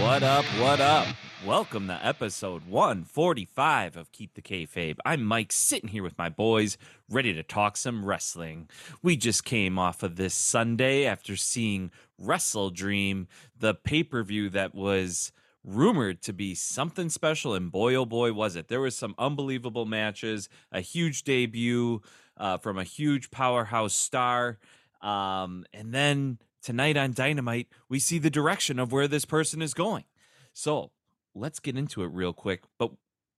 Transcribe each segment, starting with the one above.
What up? What up? Welcome to episode 145 of Keep the Kayfabe. I'm Mike, sitting here with my boys, ready to talk some wrestling. We just came off of this Sunday after seeing Wrestle Dream, the pay per view that was rumored to be something special, and boy, oh boy, was it. There was some unbelievable matches, a huge debut uh, from a huge powerhouse star, um, and then tonight on Dynamite, we see the direction of where this person is going. So let's get into it real quick. But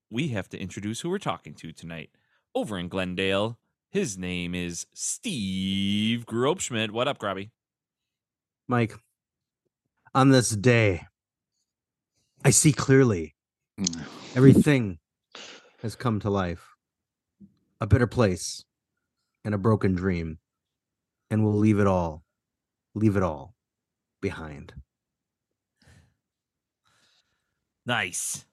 we have to introduce who we're talking to tonight. Over in Glendale, his name is Steve Grobschmidt. What up, Grobby? Mike, on this day, I see clearly mm. everything has come to life. A better place and a broken dream. And we'll leave it all, leave it all behind. Nice.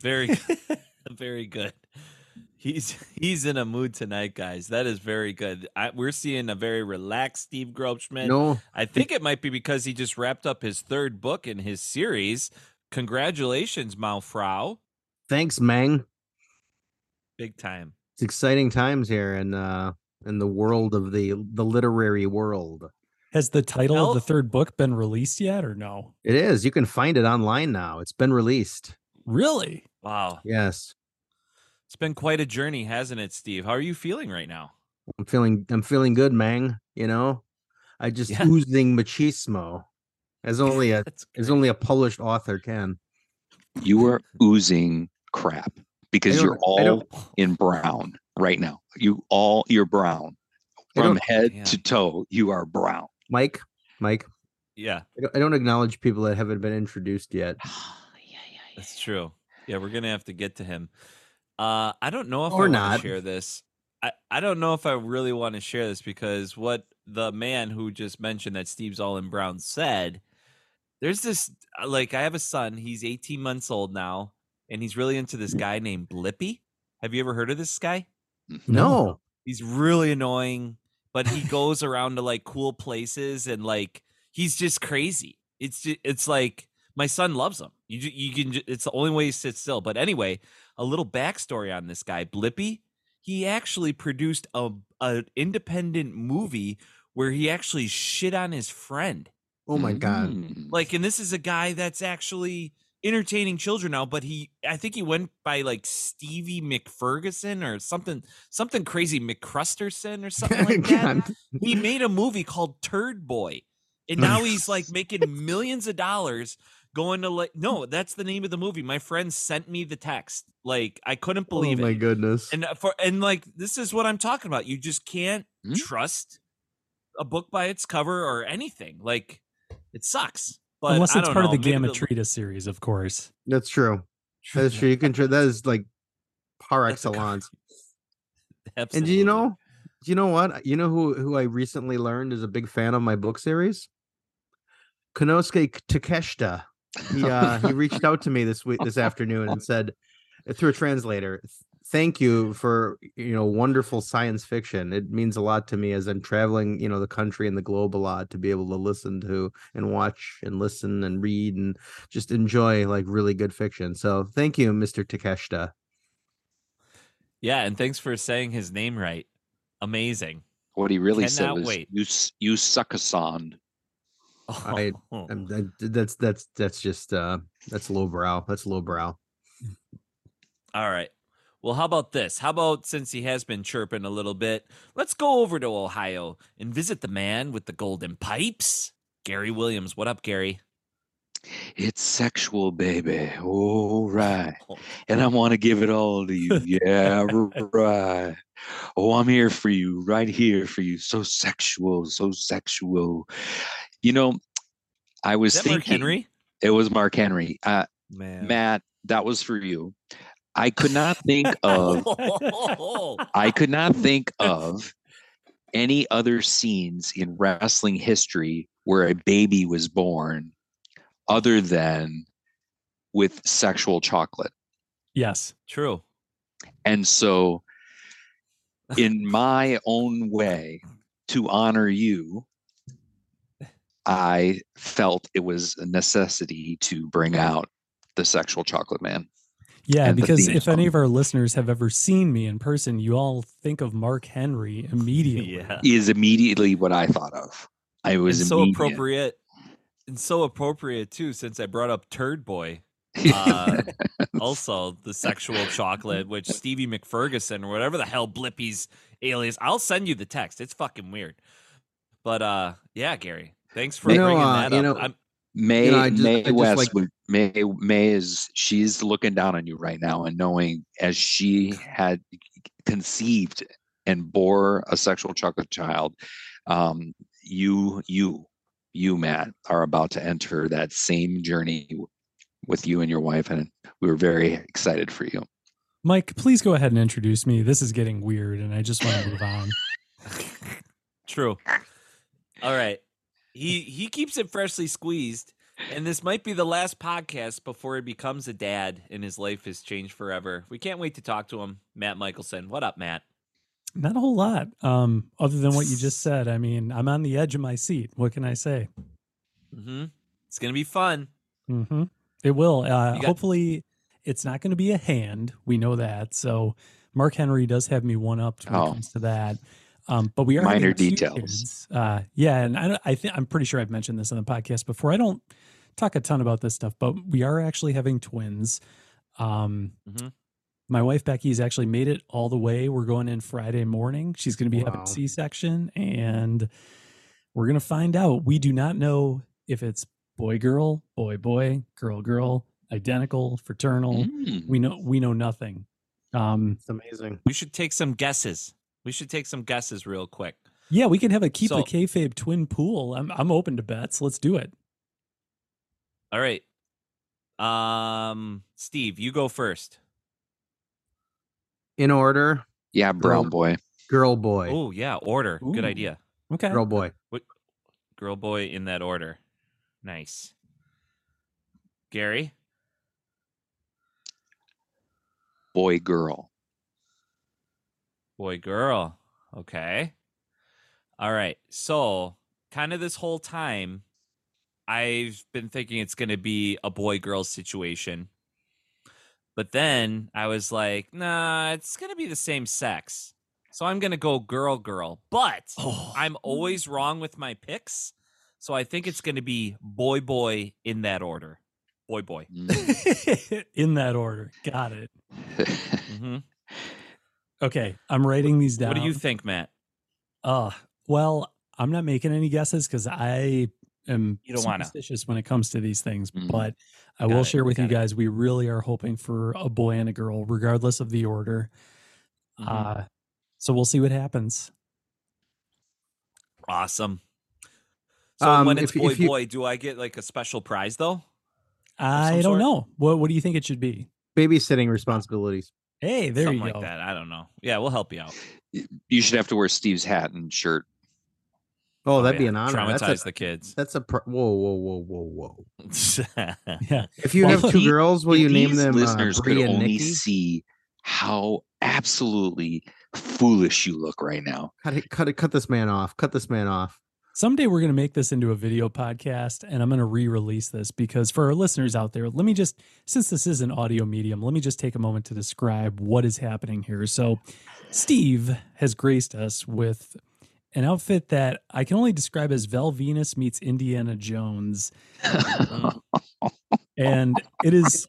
Very very good. He's he's in a mood tonight, guys. That is very good. I, we're seeing a very relaxed Steve Grobschmidt. No, I think it might be because he just wrapped up his third book in his series. Congratulations, Maufrau. thanks, Mang. Big time. It's exciting times here in uh in the world of the the literary world. Has the title Well- of the third book been released yet or no? It is. You can find it online now. It's been released. Really? Wow. Yes. It's been quite a journey, hasn't it, Steve? How are you feeling right now? I'm feeling I'm feeling good, Mang. You know, I just Yeah. oozing machismo, as only a as only a published author can. You are oozing crap because you're all in brown right now. You all you're brown from head Yeah. to toe. You are brown. Mike, Mike, Yeah, I don't, acknowledge people that haven't been introduced yet. Yeah, yeah, that's true. Yeah, we're gonna have to get to him. Uh, I don't know if Or I want not. to share this. I, I don't know if I really want to share this because what the man who just mentioned that Steve's all in brown said. There's this uh, like I have a son. He's 18 months old now, and he's really into this guy named Blippi. Have you ever heard of this guy? No, he's really annoying but he goes around to like cool places and like he's just crazy. It's just, it's like my son loves him. You ju- you can it's the only way he sits still. But anyway a little backstory on this guy blippi he actually produced a an independent movie where he actually shit on his friend. Oh my god, Mm. like and this is a guy that's actually entertaining children now but he i think he went by like stevie mcferguson or something something crazy mccrusterson or something like that. He made a movie called turd boy and now he's like making millions of dollars going to like no that's the name of the movie. My friend sent me the text. Like i couldn't believe it. oh my it. goodness. and uh, for and like this is what i'm talking about. You just can't Hmm? trust a book by its cover or anything. Like it sucks but Unless it's part know, of the maybe Gamma Trita series, of course. That's true. That's true. You can. tr- That is like par That's a cr- excellence. And do you know? Do you know what? You know who who I recently learned is a big fan of my book series. Konosuke Takeshita. He uh he reached out to me this week this afternoon and said through a translator, thank you for you know wonderful science fiction. It means a lot to me as I'm traveling, you know, the country and the globe a lot to be able to listen to and watch and listen and read and just enjoy like really good fiction. So thank you, Mr. Takeshita. yeah and thanks for saying his name right amazing what he really said was wait. you you suck a son. I- Oh. Um, that- that's that's that's just uh that's lowbrow. That's lowbrow. All right. Well, how about this? How about since he has been chirping a little bit, let's go over to Ohio and visit the man with the golden pipes, Gary Williams. What up, Gary? It's sexual, baby. All right. And I want to give it all to you. Yeah, right. Oh, I'm here for you, right here for you. So sexual, so sexual. You know, I was that Mark. Henry? It was Mark Henry. Uh, Man. Matt, that was for you. I could not think of I could not think of any other scenes in wrestling history where a baby was born other than with sexual chocolate. Yes. True. And so, in my own way, to honor you, I felt it was a necessity to bring out the sexual chocolate man. Yeah, And the because theme if any of our listeners have ever seen me in person, you all think of Mark Henry immediately. Yeah. Is immediately what I thought of. I was so appropriate. And so appropriate too, since I brought up Turd Boy. Uh, also, the sexual chocolate, which Stevie McFerguson or whatever the hell Blippi's alias. I'll send you the text. It's fucking weird. But uh, yeah, Gary, thanks for You know, bringing uh, that you up. know, I'm, May know, just- May just West like- would May May is she's looking down on you right now and knowing as she had conceived and bore a sexual chocolate child, um, you you you Matt are about to enter that same journey with you and your wife, and we were very excited for you. Mike, please go ahead and introduce me. This is getting weird, and I just want to move on. True. All right. He he keeps it freshly squeezed, and this might be the last podcast before he becomes a dad and his life has changed forever. We can't wait to talk to him. Matt Michelson. What up, Matt? Not a whole lot, um, other than what you just said. I mean, I'm on the edge of my seat. What can I say? Mm-hmm. It's gonna be fun. Mm-hmm. It will. Uh, got- hopefully, it's not going to be a hand. We know that. So, Mark Henry does have me one up when Oh. it comes to that. Um, but we are Minor having two details. Uh, yeah, and I, I think I'm pretty sure I've mentioned this on the podcast before. I don't talk a ton about this stuff, but we are actually having twins. Um, Mhm. My wife Becky's actually made it all the way. We're going in Friday morning. She's going to be Wow. having C-section, and we're going to find out. We do not know if it's boy girl, boy boy, girl girl, identical, fraternal. Mm. We know we know nothing. Um, It's amazing. We should take some guesses. We should take some guesses real quick. yeah, we can have a keep So- the kayfabe twin pool. I'm I'm open to bets. Let's do it. All right. Um, Steve, you go first. In order, Yeah, brown Girl. boy. girl boy, Oh yeah, order. Good idea. Okay. girl boy. What, Girl, boy, in that order. Nice. Gary. Boy, girl. Boy, girl. Okay. All right. So, kind of this whole time, I've been thinking it's going to be a boy girl situation. But then I was like, nah, it's going to be the same sex. So I'm going to go girl, girl. But Oh. I'm always wrong with my picks. So I think it's going to be boy, boy in that order. Boy, boy. Mm. in that order. Got it. hmm Okay, I'm writing these down. What do you think, Matt? Uh, well, I'm not making any guesses because I am You don't wanna. superstitious when it comes to these things. Mhm. But I Got will it, share with you got it. guys, we really are hoping for a boy and a girl, regardless of the order. Mhm. Uh, so we'll see what happens. Awesome. So Um, when it's if- boy if you- boy, do I get like a special prize though? I don't sort? know. What What do you think it should be? Babysitting responsibilities. Hey, there Something you like go. that. I don't know. Yeah, we'll help you out. you should have to wear Steve's hat and shirt. Oh, that'd be yeah. an honor. Traumatize That's a, the kids. that's a pro- whoa, whoa, whoa, whoa, whoa. Yeah. If you Well, have two the- girls, will you name These them uh, listeners Bree could and only Nikki? see how absolutely foolish you look right now. Cut it, cut it, cut this man off. Cut this man off. Someday we're going to make this into a video podcast and I'm going to re release this because for our listeners out there, let me just, since this is an audio medium, let me just take a moment to describe what is happening here. So, Steve has graced us with an outfit that I can only describe as Val Venis meets Indiana Jones. And it is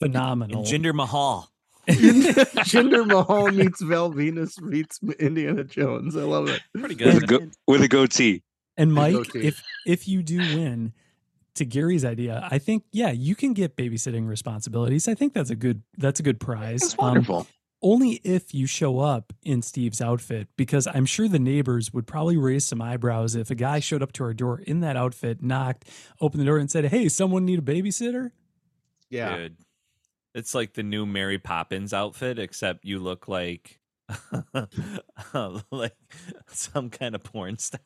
phenomenal. and Jinder Mahal. Jinder Mahal meets Val Venis meets Indiana Jones. I love it. Pretty with, a good. go- with a goatee. And Mike, if if you do win, to Gary's idea, I think yeah, you can get babysitting responsibilities. I think that's a good that's a good prize. That's Um, wonderful. only if you show up in Steve's outfit, because I'm sure the neighbors would probably raise some eyebrows if a guy showed up to our door in that outfit, knocked, opened the door, and said, Hey, someone need a babysitter? Yeah. Dude. It's like the new Mary Poppins outfit, except you look like like some kind of porn star.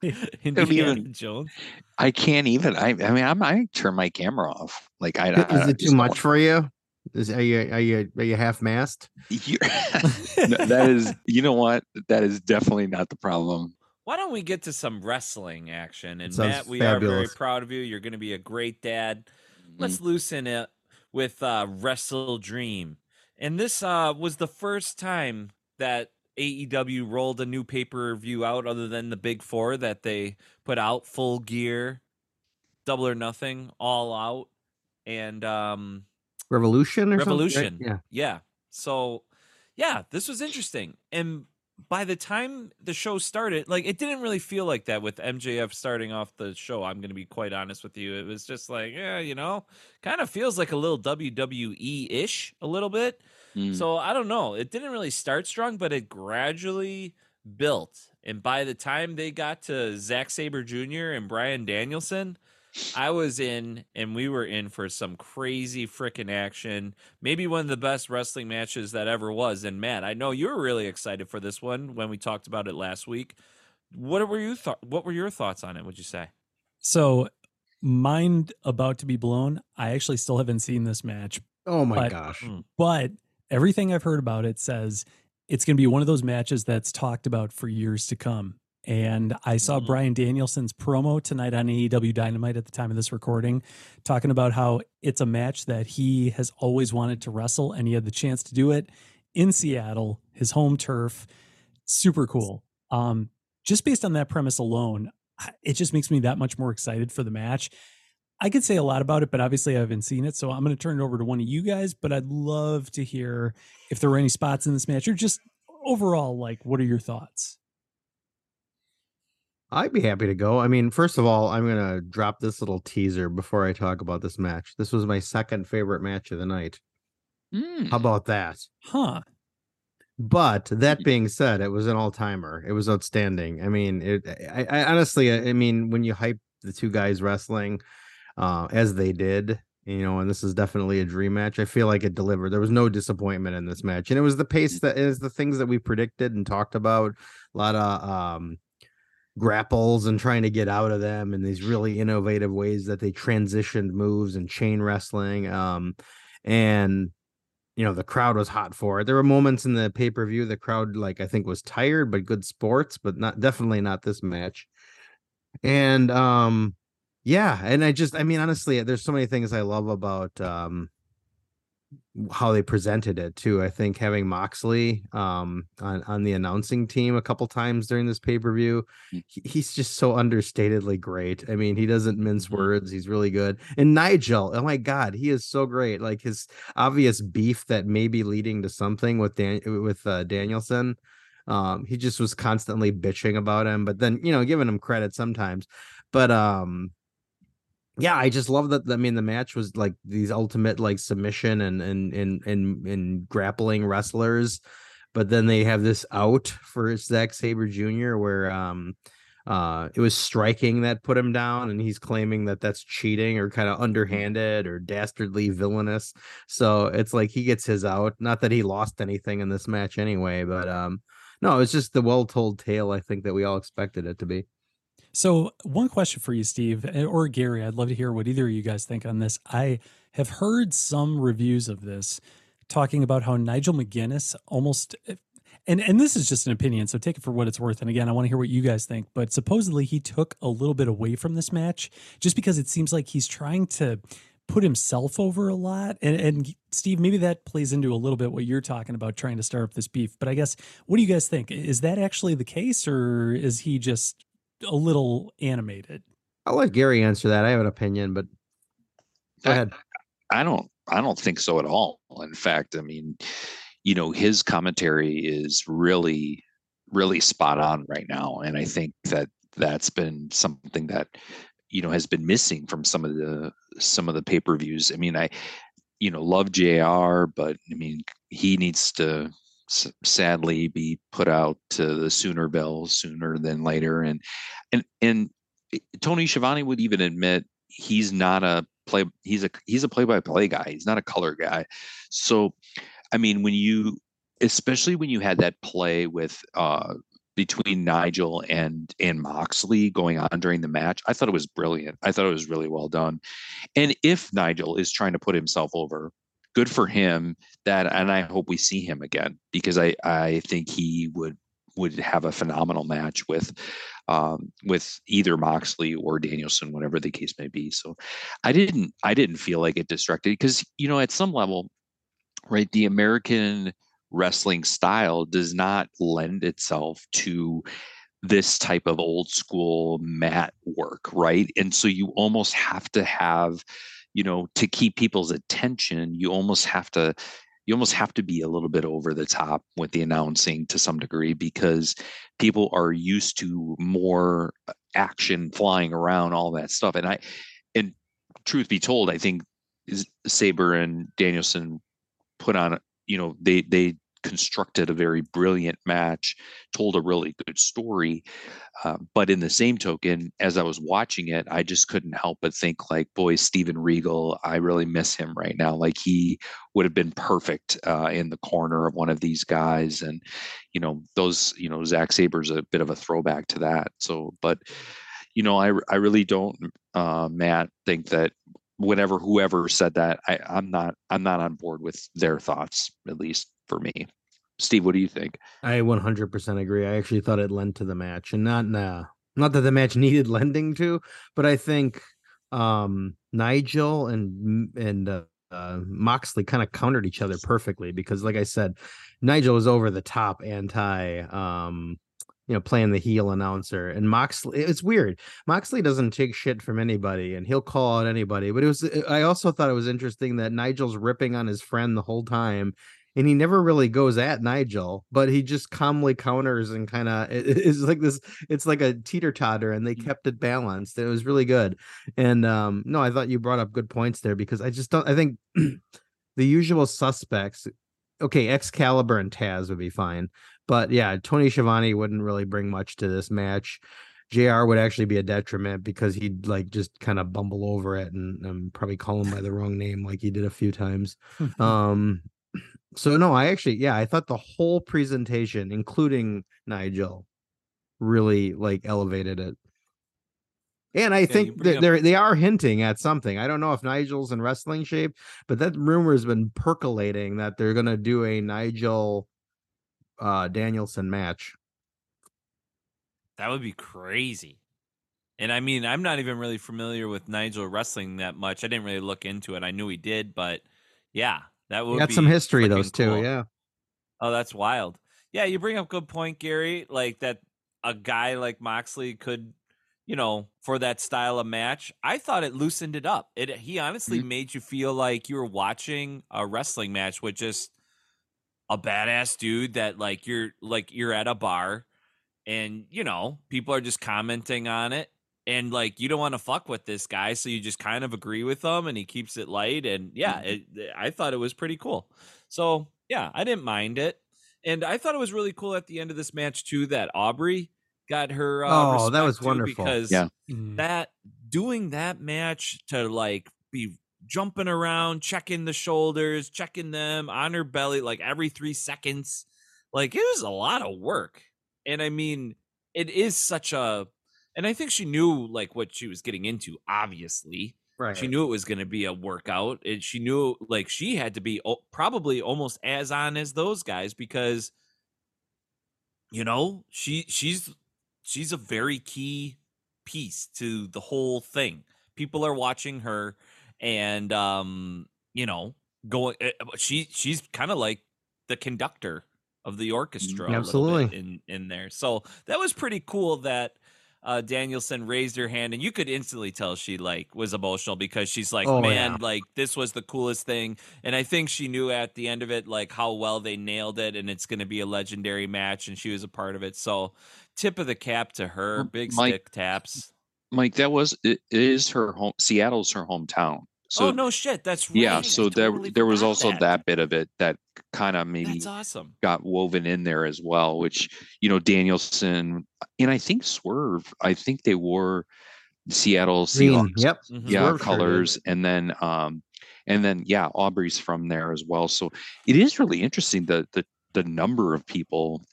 Indiana even- Jones. I can't even. I. I mean, I might turn my camera off. Like I. Is I it too just much for you? Is are you are you are you half mast? No, that is. You know what? That is definitely not the problem. Why don't we get to some wrestling action? And Matt, we are very proud of you. You're going to be a great dad. Mm-hmm. Let's loosen it with uh, Wrestle Dream. And this uh, was the first time that AEW rolled a new pay per view out, other than the big four that they put out full gear, double or nothing, all out, and um, Revolution or something? Revolution. Yeah. Yeah. So, yeah, this was interesting. And by the time the show started, like it didn't really feel like that with MJF starting off the show. I'm going to be quite honest with you. It was just like, yeah, you know, kind of feels like a little WWE ish, a little bit. Mm. So I don't know. It didn't really start strong, but it gradually built. And by the time they got to Zack Sabre Jr. and Bryan Danielson, I was in and we were in for some crazy freaking action. Maybe one of the best wrestling matches that ever was. And Matt, I know you were really excited for this one when we talked about it last week. What were you thought what were your thoughts on it, would you say? So, mind about to be blown. I actually still haven't seen this match, Oh my But- gosh. Hmm. but everything I've heard about it says it's going to be one of those matches that's talked about for years to come. And I saw Mhm. Bryan Danielson's promo tonight on AEW Dynamite at the time of this recording, talking about how it's a match that he has always wanted to wrestle and he had the chance to do it in Seattle, his home turf. Super cool. Um, just based on that premise alone, it just makes me that much more excited for the match. I could say a lot about it, but obviously I haven't seen it. So I'm going to turn it over to one of you guys. But I'd love to hear if there were any spots in this match or just overall, like, what are your thoughts? I'd be happy to go. I mean, first of all, I'm gonna drop this little teaser before I talk about this match. This was my second favorite match of the night. Mm. How about that? Huh. But that being said, it was an all timer. It was outstanding. I mean, it. I, I honestly, I I mean, when you hype the two guys wrestling, uh, as they did, you know, and this is definitely a dream match. I feel like it delivered. There was no disappointment in this match, and it was the pace that is the things that we predicted and talked about. A lot of um grapples and trying to get out of them and these really innovative ways that they transitioned moves and chain wrestling um and you know the crowd was hot for it. There were moments in the pay-per-view the crowd like i think was tired but good sports but not definitely not this match. And um yeah and i just i mean honestly there's so many things i love about um how they presented it too. I think having Moxley um on, on the announcing team a couple times during this pay-per-view, Mm. he, he's just so understatedly great. I mean, he doesn't mince Mhm. words, he's really good. And Nigel, oh my god, he is so great. Like his obvious beef that may be leading to something with Dan with uh, Danielson. Um, he just was constantly bitching about him, but then you know, giving him credit sometimes. But um yeah, I just love that. I mean, the match was like these ultimate like submission and and and and, and grappling wrestlers, but then they have this out for Zack Sabre Jr. where um uh it was striking that put him down, and he's claiming that that's cheating or kind of underhanded or dastardly villainous. So it's like he gets his out. Not that he lost anything in this match anyway, but um no, it's just the well told tale. I think that we all expected it to be. So, one question for you, Steve, eh, or Gary. I'd love to hear what either of you guys think on this. I have heard some reviews of this talking about how Nigel McGuinness almost, eh, and and this is just an opinion, so take it for what it's worth. And again, I want to hear what you guys think. But supposedly, he took a little bit away from this match just because it seems like he's trying to put himself over a lot. And, and Steve, maybe that plays into a little bit what you're talking about, trying to start up this beef. But I guess, what do you guys think? Is that actually the case, or is he just a little animated. I'll let Gary answer that. I have an opinion, but go I- ahead. I don't I don't think so at all. In fact, I mean, you know, his commentary is really really spot on right now and I think that that's been something that you know has been missing from some of the some of the pay-per-views. I mean, I you know, love JR, but I mean, he needs to s- sadly be put out to the Sooner Bills sooner than later. And and and Tony Schiavone would even admit he's not a play. He's a he's a play by play guy. He's not a color guy. So, I mean, when you especially when you had that play with uh between Nigel and and Moxley going on during the match, I thought it was brilliant. I thought it was really well done. And if Nigel is trying to put himself over, good for him. That and I hope we see him again because I I think he would would have a phenomenal match with um, with either Moxley or Danielson, whatever the case may be. So I didn't I didn't feel like it distracted because you know at some level, right? The American wrestling style does not lend itself to this type of old school mat work, right? And so you almost have to have, you know, to keep people's attention, you almost have to you almost have to be a little bit over the top with the announcing to some degree because people are used to more uh, action flying around all that stuff and i and truth be told i think sabre and danielson put on you know they they constructed a very brilliant match, told a really good story. Uh, but in the same token, as I was watching it, I just couldn't help but think, like, boy, Steven Regal, I really miss him right now. Like he would have been perfect uh, in the corner of one of these guys, and you know, those, you know, Zack Sabre's a bit of a throwback to that. So, but you know, I I really don't, uh, Matt, think that whenever whoever said that, I, I'm not I'm not on board with their thoughts, at least for me. Steve, what do you think? I 100% agree. I actually thought it lent to the match, and not nah, not that the match needed lending to, but I think um, Nigel and and uh, uh, Moxley kind of countered each other perfectly because, like I said, Nigel was over the top anti, um, you know, playing the heel announcer, and Moxley. It's weird. Moxley doesn't take shit from anybody, and he'll call out anybody. But it was. I also thought it was interesting that Nigel's ripping on his friend the whole time, and he never really goes at Nigel, but he just calmly counters and kind of it's like this. It's like a teeter totter, and they mm. kept it balanced. It was really good. And um, no, I thought you brought up good points there because I just don't. I think the usual suspects. Okay, Excalibur and Taz would be fine, but yeah, Tony Schiavone wouldn't really bring much to this match. JR would actually be a detriment because he'd like just kind of bumble over it and um, probably call him by the wrong name like he did a few times. um, so no, I actually yeah, I thought the whole presentation, including Nigel, really like elevated it. And I yeah, think that they're they are hinting at something. I don't know if Nigel's in wrestling shape, but that rumor has been percolating that they're gonna do a Nigel uh Danielson match. That would be crazy. And I mean, I'm not even really familiar with Nigel wrestling that much. I didn't really look into it. I knew he did, but yeah, that would got some history those two, cool. yeah. Oh, that's wild. Yeah, you bring up good point, Gary. Like that a guy like Moxley could, you know, for that style of match. I thought it loosened it up. It he honestly mm-hmm. made you feel like you were watching a wrestling match with just a badass dude that like you're like you're at a bar and you know, people are just commenting on it and like you don't want to fuck with this guy so you just kind of agree with him and he keeps it light and yeah mm-hmm. it, i thought it was pretty cool so yeah i didn't mind it and i thought it was really cool at the end of this match too that aubrey got her uh, oh that was wonderful because yeah. Mm-hmm. that doing that match to like be jumping around checking the shoulders checking them on her belly like every three seconds like it was a lot of work and i mean it is such a and I think she knew like what she was getting into. Obviously, right? She knew it was going to be a workout, and she knew like she had to be probably almost as on as those guys because you know she she's she's a very key piece to the whole thing. People are watching her, and um, you know, going. Eh, she she's kind of like the conductor of the orchestra, absolutely in in there. So that was pretty cool that uh, Danielson raised her hand, and you could instantly tell she like was emotional because she's like, oh, "Man, yeah. like this was the coolest thing." And I think she knew at the end of it like how well they nailed it, and it's going to be a legendary match, and she was a part of it. So, tip of the cap to her, big Mike, stick taps. Mike, that was it is her home. Seattle's her hometown, So oh no shit, that's right. yeah, I so there totally there was also that. bit of it that kind of maybe That's awesome. got woven in there as well, which you know Danielson and I think Swerve. I think they wore Seattle Seahawks Yep. Mhm. yeah Swerve sure colors and then um and then yeah aubrey's from there as well so it is really interesting the the the number of people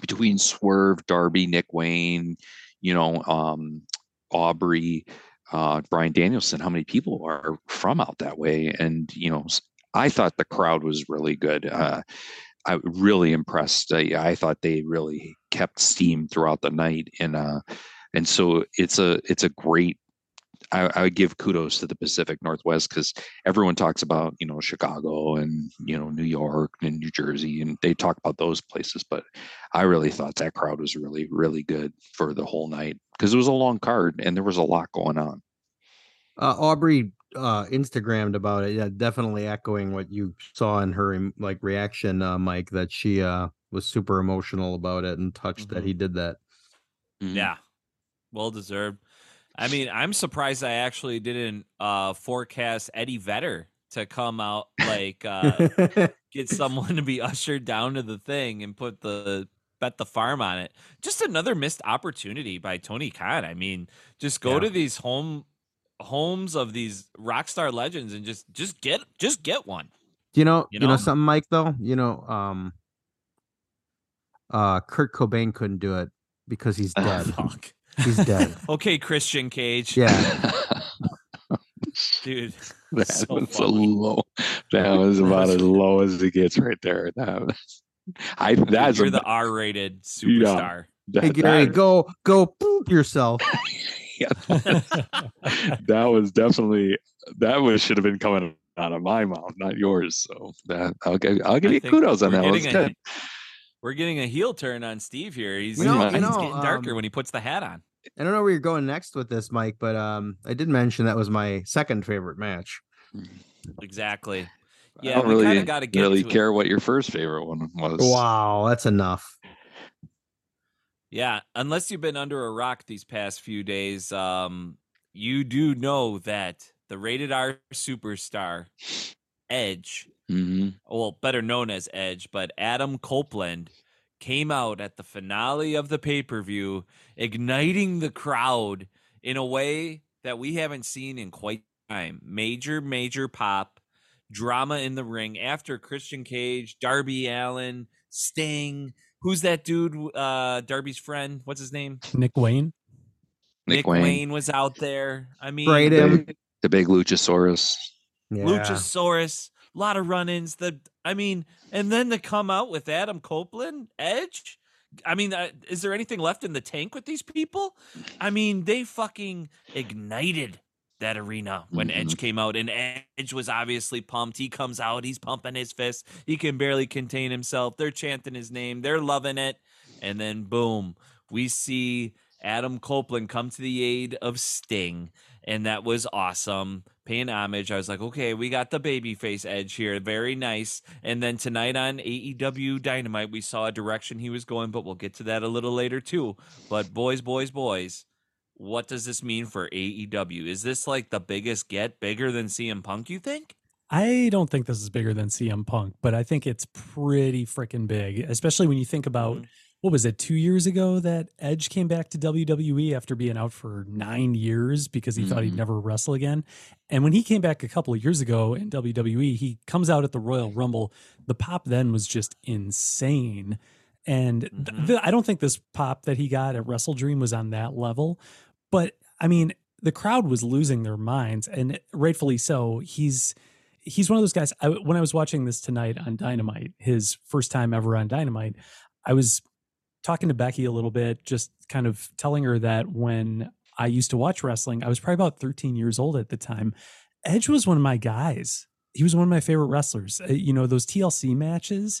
between swerve darby nick wayne you know um aubrey uh bryan danielson how many people are from out that way? And you know I thought the crowd was really good. Uh i really impressed. I, I thought they really kept steam throughout the night. And uh and so it's a it's a great I, I would give kudos to the Pacific Northwest because everyone talks about you know Chicago and you know New York and New Jersey and they talk about those places, but I really thought that crowd was really really good for the whole night because it was a long card and there was a lot going on. Uh, Aubrey uh, Instagrammed about it. Yeah, definitely echoing what you saw in her like reaction, uh, Mike. That she uh, was super emotional about it and touched that Mhm. he did that. Yeah. Well deserved. I mean, I'm surprised I actually didn't uh forecast Eddie Vedder to come out like uh get someone to be ushered down to the thing and put the bet the farm on it. Just another missed opportunity by Tony Khan. I mean, just go Yeah. to these home homes of these rock star legends and just just get just get one. Do you know? You You know, know? something, Mike? Though you know, um, uh, Kurt Cobain couldn't do it because he's dead. Fuck. He's dead. Okay, Christian Cage. Yeah. Dude. that So was so funny. low. That was about as low as it gets right there. That was, I that's You're a, the R-rated superstar. that, Hey Gary, that- go go poop yourself. yeah, that was definitely that was should have been coming out of my mouth, not yours. So that I'll give I'll give I you kudos on that. one. a- good. We're getting a heel turn on Steve here. He's, You know- he's you know, getting darker um, when he puts the hat on. I don't know where you're going next with this, Mike, but um, I did mention that was my second favorite match. Exactly. I Yeah, don't we really kind of got to get really to it. care what your first favorite one was. Wow, that's enough. Yeah, unless you've been under a rock these past few days, um, you do know that the rated R superstar Edge, hmm well, better known as Edge, but Adam Copeland came out at the finale of the pay per view, igniting the crowd in a way that we haven't seen in quite time. Major, major pop, drama in the ring after Christian Cage, Darby Allin, Sting. Who's that dude? Uh, Darby's friend. What's his name? Nick Wayne. Nick, Wayne, was out there. I mean, the big, the big Luchasaurus. Yeah. Luchasaurus, a lot of run-ins. The I mean, and then to come out with Adam Copeland, Edge. I mean, uh, is there anything left in the tank with these people? I mean, they fucking ignited that arena when Edge came out, and Edge was obviously pumped. He comes out, he's pumping his fist. He can barely contain himself. They're chanting his name. They're loving it, and then boom, we see Adam Copeland come to the aid of Sting, and that was awesome. Paying homage, I was like, okay, we got the babyface edge here, very nice. And then tonight on AEW Dynamite, we saw a direction he was going, but we'll get to that a little later too. But boys, boys, boys, what does this mean for AEW? Is this like the biggest get, bigger than CM Punk? You think? I don't think this is bigger than CM Punk, but I think it's pretty freaking big, especially when you think about Mhm. What was it, two years ago that Edge came back to WWE after being out for nine years because he thought he'd Mhm. never wrestle again. And when he came back a couple of years ago in WWE, he comes out at the Royal Rumble. The pop then was just insane. And Mhm. th- I don't think this pop that he got at Wrestle Dream was on that level. But I mean, the crowd was losing their minds, and rightfully so. He's he's one of those guys. I, when I was watching this tonight on Dynamite, his first time ever on Dynamite, I was talking to Becky a little bit, just kind of telling her that when I used to watch wrestling, I was probably about 13 years old at the time. Edge was one of my guys. He was one of my favorite wrestlers. Uh, You know, those TLC matches,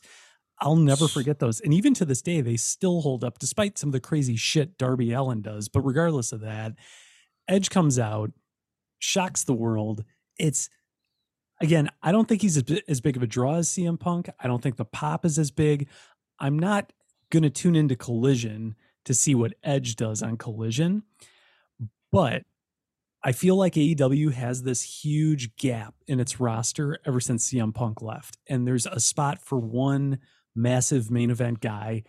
I'll never forget those. And even to this day, they still hold up despite some of the crazy shit Darby Allin does. But regardless of that, Edge comes out, shocks the world. It's again, I don't think he's as, as big of a draw as CM Punk. I don't think the pop is as big. I'm not going to tune into Collision to see what Edge does on Collision, but I feel like AEW has this huge gap in its roster ever since CM Punk left. And there's a spot for one massive main event guy.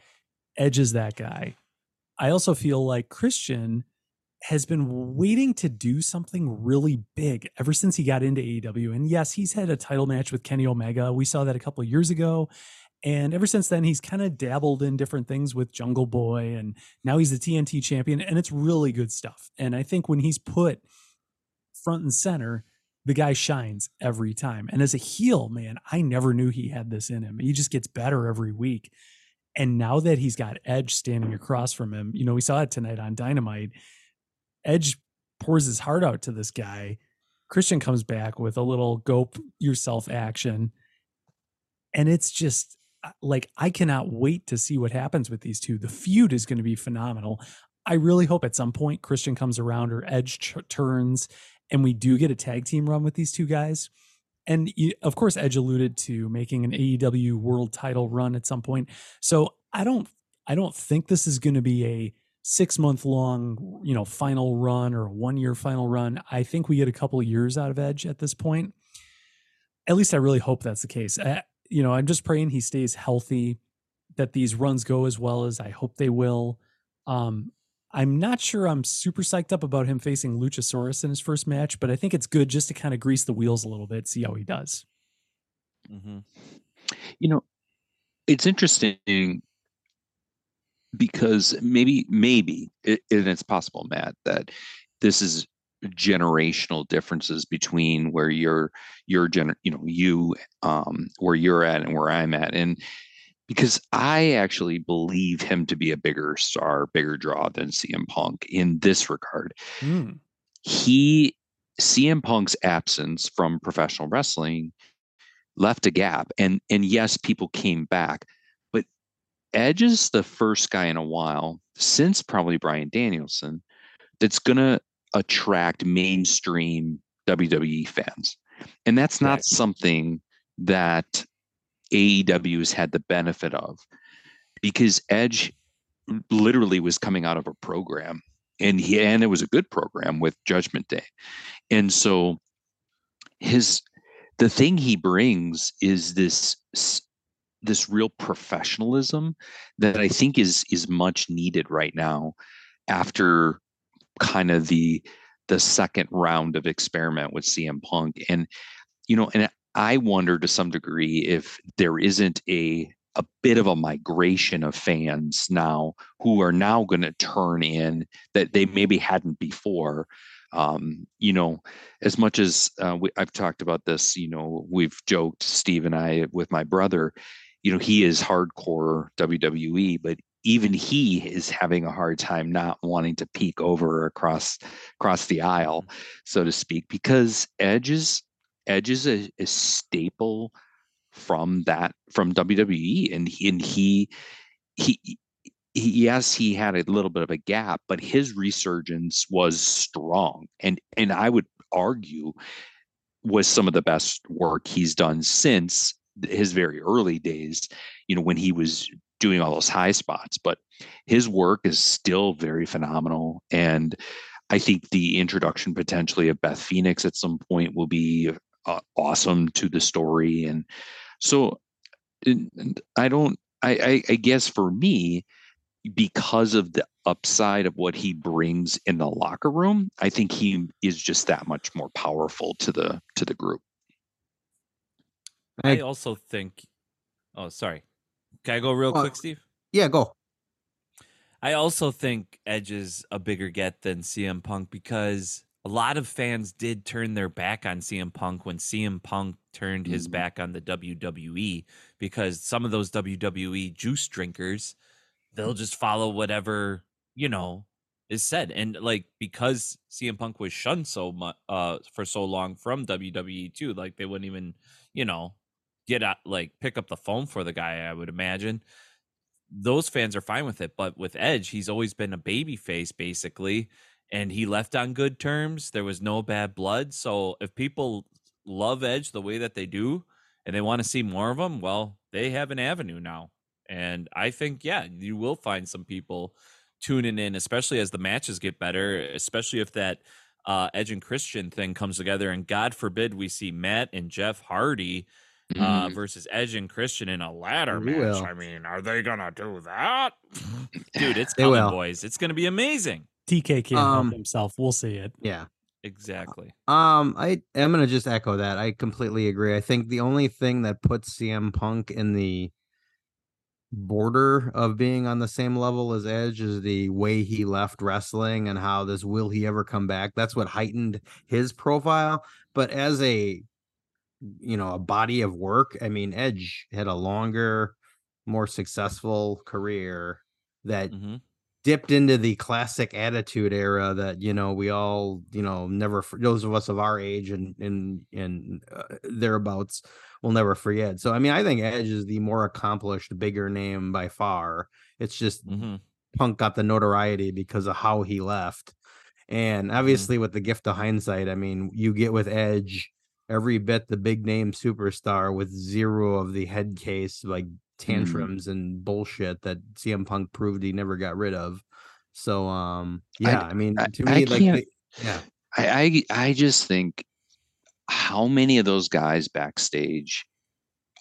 Edge is that guy. I also feel like Christian has been waiting to do something really big ever since he got into AEW. And yes, he's had a title match with Kenny Omega. We saw that a couple of years ago. And ever since then, he's kind of dabbled in different things with Jungle Boy. And now he's the TNT champion. And it's really good stuff. And I think when he's put front and center, the guy shines every time. And as a heel, man, I never knew he had this in him. He just gets better every week. And now that he's got Edge standing across from him, you know, we saw it tonight on Dynamite. Edge pours his heart out to this guy. Christian comes back with a little go yourself action. And it's just like, I cannot wait to see what happens with these two. The feud is going to be phenomenal. I really hope at some point Christian comes around or Edge ch- turns and we do get a tag team run with these two guys. And of course, Edge alluded to making an AEW world title run at some point. So I don't, I don't think this is going to be a six month long, you know, final run or a one year final run. I think we get a couple of years out of Edge at this point. At least I really hope that's the case. I, you know, I'm just praying he stays healthy, that these runs go as well as I hope they will. Um, I'm not sure I'm super psyched up about him facing Luchasaurus in his first match, but I think it's good just to kind of grease the wheels a little bit, see how he does. Mm-hmm. You know, it's interesting because maybe, maybe, it, and it's possible, Matt, that this is generational differences between where you're, your gener, you know, you, um, where you're at and where I'm at, and because I actually believe him to be a bigger star, bigger draw than CM Punk in this regard. Mm. He CM Punk's absence from professional wrestling left a gap, and and yes, people came back, but Edge is the first guy in a while since probably bryan Danielson that's gonna attract mainstream WWE fans, and that's not right. something that AEW has had the benefit of because Edge literally was coming out of a program and he and it was a good program with Judgment Day. And so his the thing he brings is this this real professionalism that I think is is much needed right now after kind of the the second round of experiment with CM Punk and you know and I wonder to some degree if there isn't a a bit of a migration of fans now who are now going to turn in that they maybe hadn't before. Um, you know, as much as uh, we, I've talked about this, you know, we've joked, Steve and I, with my brother, you know, he is hardcore WWE, but even he is having a hard time not wanting to peek over across across the aisle, mm-hmm. so to speak, because Edge is Edge is a, a staple from that from WWE, and he, and he he he, yes, he had a little bit of a gap, but his resurgence was strong, and and I would argue was some of the best work he's done since his very early days. You know, when he was doing all those high spots, but his work is still very phenomenal, and I think the introduction potentially of Beth Phoenix at some point will be uh, awesome to the story. And so and i don't I, I i guess for me because of the upside of what he brings in the locker room i think he is just that much more powerful to the to the group. I also think oh sorry can i go real uh, quick steve yeah go i also think edge is a bigger get than cm punk because a lot of fans did turn their back on CM Punk when CM Punk turned his mm-hmm. back on the WWE because some of those WWE juice drinkers, they'll just follow whatever, you know, is said. And like because CM Punk was shunned so much uh for so long from WWE too, like they wouldn't even, you know, get out like pick up the phone for the guy, I would imagine. Those fans are fine with it, but with Edge, he's always been a baby face basically and he left on good terms. There was no bad blood. So if people love Edge the way that they do and they want to see more of him, well, they have an avenue now. And I think, yeah, you will find some people tuning in, especially as the matches get better, especially if that uh, Edge and Christian thing comes together, and God forbid we see Matt and Jeff Hardy uh, Mm. versus Edge and Christian in a ladder We match. will. I mean, are they gonna do that? Dude, it's They coming, will. boys. It's gonna be amazing. TK can't Um, help himself. We'll see it. Yeah. Exactly. Um, I am gonna just echo that. I completely agree. I think the only thing that puts CM Punk in the border of being on the same level as Edge is the way he left wrestling and how this will he ever come back. That's what heightened his profile. But as a you know, a body of work, I mean, Edge had a longer, more successful career that hmm dipped into the classic attitude era that you know we all you know never for those of us of our age and and and uh, thereabouts will never forget. So i mean i think edge is the more accomplished bigger name by far. It's just hmm punk got the notoriety because of how he left. And obviously with the gift of hindsight i mean you get with edge every bit the big name superstar with zero of the head case like tantrums and bullshit that CM Punk proved he never got rid of. So um yeah, I, mean I- to I me like can't- they- yeah. I, I I just think how many of those guys backstage